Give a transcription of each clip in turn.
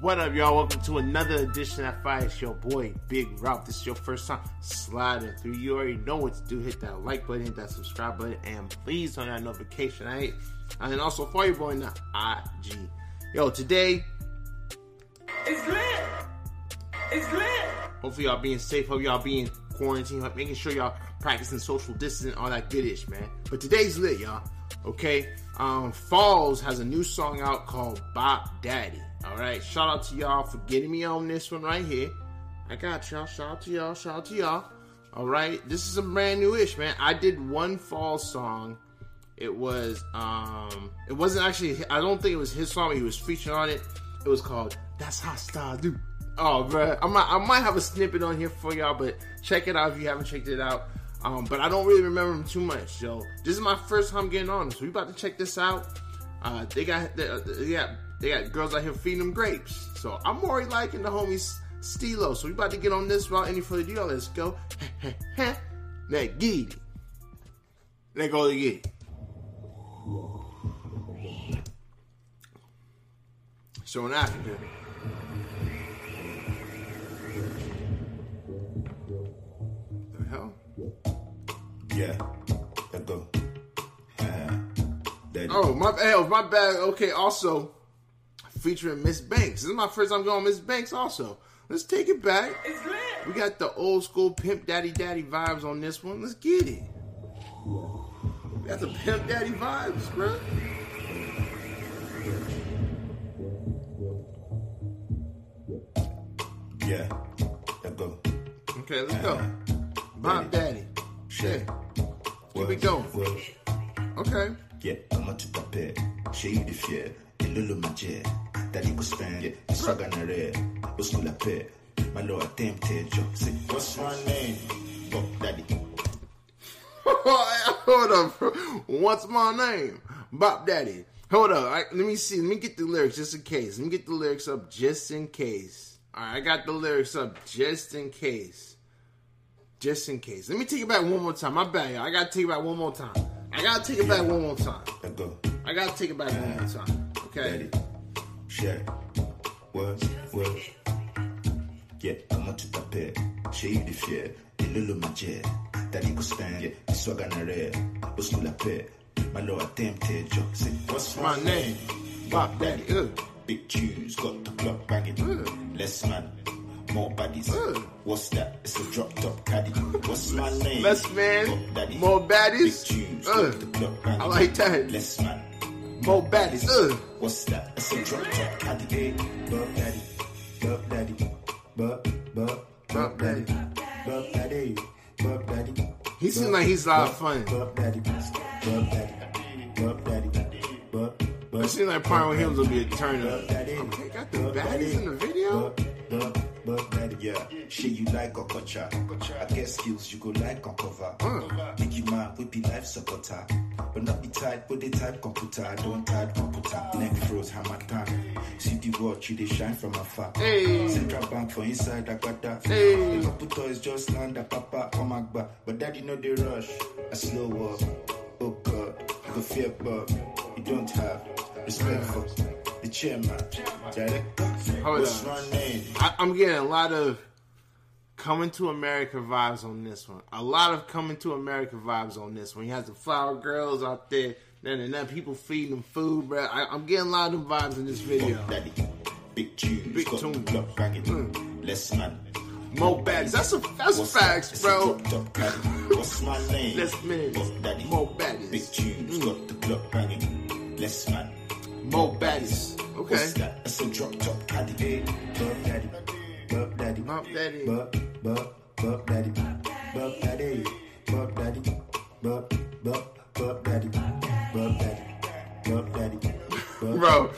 What up, y'all? Welcome to another edition of Fire. It's your boy, Big Ralph. This is your first time sliding through. You already know what to do. Hit that like button, hit that subscribe button, and please turn that notification. Right? And also follow your boy on the IG. Yo, today It's lit. It's lit. Hopefully y'all being safe. Hope y'all being quarantined. Making sure y'all practicing social distancing, all that goodish, man. But today's lit, y'all. Okay. Um, Falz has a new song out called Bop Daddy. All right. Shout out to y'all for getting me on this one right here. I got y'all. Shout out to y'all. Shout out to y'all. All right. This is a brand new-ish, man. I did one fall song. It was um, it wasn't actually. I don't think it was his song. But he was featured on it. It was called "That's How Style Do." Oh, bro, I might, I might have a snippet on here for y'all, but check it out if you haven't checked it out. Um, but I don't really remember him too much, so this is my first time getting on. So we about to check this out. Uh, they got they, they got they got girls out here feeding them grapes. So I'm already liking the homies Stilo. So we about to get on this without any further ado. Let's go. Let get it. Let go to it. So in Africa. The hell? Yeah, let go. Oh, my hell, oh, my bad. Okay, also featuring Miss Banks. This is my first time going Miss Banks. Also, let's take it back. It's lit. We got the old school pimp daddy daddy vibes on this one. Let's get it. We got the pimp daddy vibes, bro. Yeah, let go. Okay, let's go. Bop daddy. Shit. Keep it going. Well, Okay. yeah, comment tout à fait. J'ai eu des fiers. Et lolo ma jet. Daddy go spend. Yeah, swagger na rare. Au school la paix. My lord attempted. Yo, say, what's my name? Bop Daddy. Hold up. bro. What's my name? Bop Daddy. Hold up. I, let me see. Let me get the lyrics just in case. Let me get the lyrics up just in case. All right, I got the lyrics up just in case. Just in case. Let me take it back one more time. My bad, y'all. I gotta take it back one more time. I gotta take it back one more time. I gotta take it back one more time. Okay. Share. What? What? Yeah, comment à fait. J'ai eu des fiers. Et lolo ma jet. Daddy go spend. Yeah, swagger na rare. Au school la paix. My lord attempted. Say, what's My name, Bop Daddy. Ugh. Big tunes, got the club banging. Less man, more baddies. Ugh. What's that? It's a drop top caddy. What's my name? Less man, Daddy. more baddies. Big tunes, Ugh. got the club banging. I like that. Less man, More baddies. Ugh. What's that? It's a drop top caddy. Hey, Bop Daddy, Bop Daddy, Bop, Bop, Bop Daddy. Bop Daddy, Bop Daddy. He seems like he's a lot of fun. Bop Daddy, Bop Daddy, Bop Daddy, Bop. It seems like part with him will be a turn up. Okay, got the baddies in the video. But, yeah. Shit, you like a gotcha. I get skills you go like on cover. Hmm. Make you mad, we be life supporter. But not be type, but the type computer. I don't type computer. Neck froze, hammer time. See the watch, you they shine from afar. Hey. Central bank for inside, I got that. Hey. The computer is just land, a papa, come back, back. But daddy know the rush. I slow up. Oh God, you go fear, but you don't have respect for the chairman. Hold what's on. I, I'm getting a lot of coming to America vibes on this one. A lot of coming to America vibes on this one. You have the flower girls out there, then and then people feeding them food, bro. I, I'm getting a lot of them vibes in this video. Big tunes, Big got tunes. the club banging. Less man, Mo baddies. That's a that's what's facts, bro. a drop top caddy. What's my name? Less men. Bump daddy, Mo baddies. big tunes, got the club banging. Less man, more Mo what's Okay. that? Drop top caddy. Bump daddy, bump daddy, Bump daddy. bump, bump, bump daddy, bump daddy, bump daddy, bump, bump, bump daddy, bump daddy, bump daddy. Bro,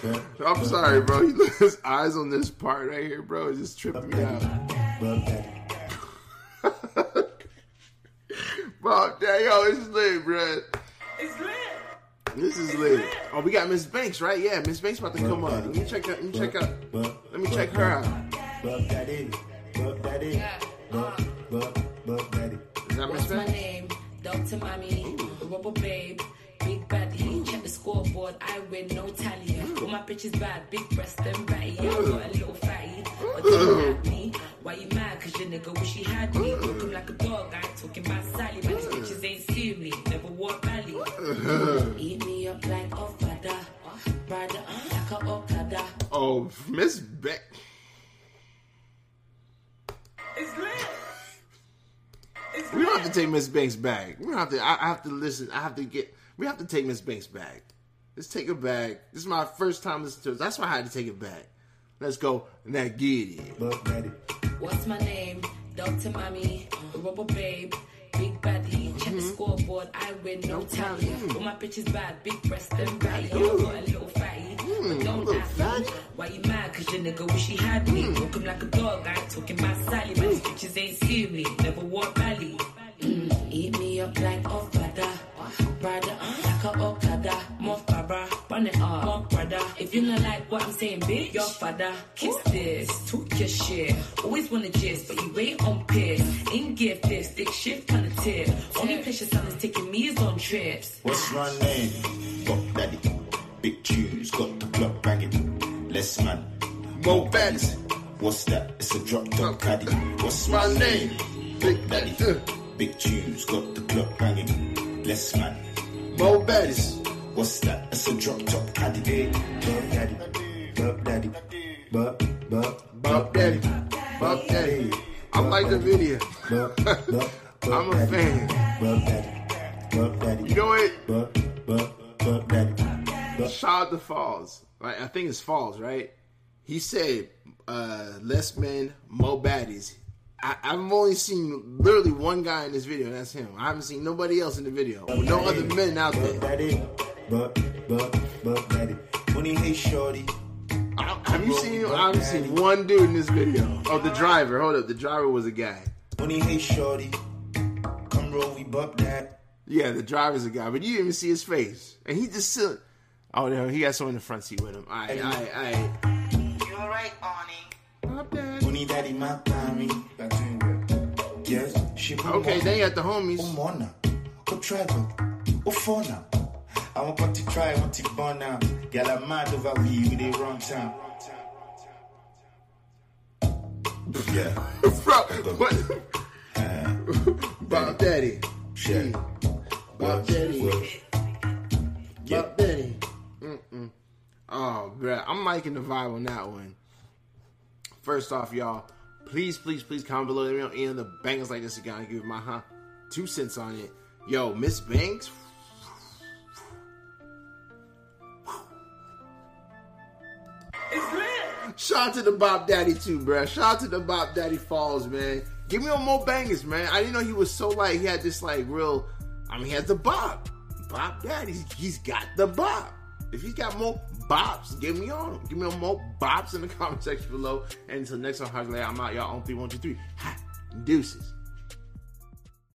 I'm sorry, bro. He look his eyes on this part right here, bro. It's just tripping me out. Bump daddy. Bro, yo, it's lit, bro. This is lit. Oh, we got Miss Banks, right? Yeah, Miss Banks about to come up. Let me check out. Let me check out. Let me check her out. Is that Miss What's my Banks? name? Dr. Mommy, Rubber Babe, Big Baddie. Check the scoreboard, I win, no tally. All my bitches bad, big breast and batty. I got a little had me. Why you mad? Cause your nigga wish he had me. Look him like a dog, I ain't talking about Sally. But these bitches ain't seen me, never wore belly. Eat me up like Okada. Ride it up like a Okada. Oh, Miss Beck. It's lit. It's We don't have to take Miss Banks back. We don't have to. I, I have to listen. I have to get. We have to take Miss Banks back. Let's take her back. This is my first time listening to it. That's why I had to take it back. Let's go. Now get it. Buck daddy. What's my name? Dr. Mommy, Rubber Babe, Big Baddie. Check the mm-hmm. scoreboard, I win, no tally. All my bitches bad, big breast and ratty. Oh, I got a little fatty, but mm, don't little act fatty. me. Why you mad? Cause your nigga wish he had me. Mm. Walk him like a dog, I ain't talking about Sally. But mm. these bitches ain't see me, never belly. Mm, eat me up like Okada. You not like what I'm saying, bitch, your father. Kiss this, took your shit. Always wanna gist, but you wait on piss. In gift this, thick shift on the tip. Only place your son is taking me is on trips. What's my name? Buck daddy. Big tunes, got the club banging. Less man. Mo Banks. What's that? It's a drop top caddy. What's My my name. name? Big daddy. Uh. Big tunes, got the club banging. Less man. Mo Bettis. What's that? It's a drop top caddy. Buck daddy. Buck daddy. Buck, buck, Buck Daddy. Buck Daddy. I like the video. I'm a fan. Buck daddy. Buck daddy. You know what? Buck, buck, buck daddy. Shout out to Falz. Like I think it's Falz, right? He said, uh, "Less men, mo baddies." I, I've only seen literally one guy in this video, and that's him. I haven't seen nobody else in the video. No other men out there. Daddy. Buck, buck, buck daddy. Money, hey shorty. I, have you seen? I haven't seen one dude in this video. Oh, the driver. Hold up, the driver was a guy. Money, hey shorty. Come roll, we buck that. Yeah, the driver's a guy, but you didn't even see his face, and he just still. Oh no, he got someone in the front seat with him. All right, all right, all right. You all right, Arnie? I. Money daddy, my mommy. Yes, she Okay, then you got the homies. Umona, o travel, o fauna. I want to try, want to burn now. Girl, I'm mad over we, we dey wrong time. Yeah, Bro, what? Bop Daddy. shit. Bop Daddy. Yeah. Bop Daddy. Mm-mm. Oh, bruh. I'm liking the vibe on that one. First off, y'all, please, please, please comment below. Let me know any of the bangers like this again. I'll give my huh, two cents on it. Yo, Miss Banks. Shout out to the Bop Daddy too, bruh. Shout out to the Bop Daddy Falz, man. Give me on more bangers, man. I didn't know he was so like he had this like real. I mean, he has the Bop. Bop Daddy, he's got the Bop. If he's got more bops, give me on him. Give me on more bops in the comment section below. And until next time, I'm out. Y'all on three, one, two, three. Ha, deuces.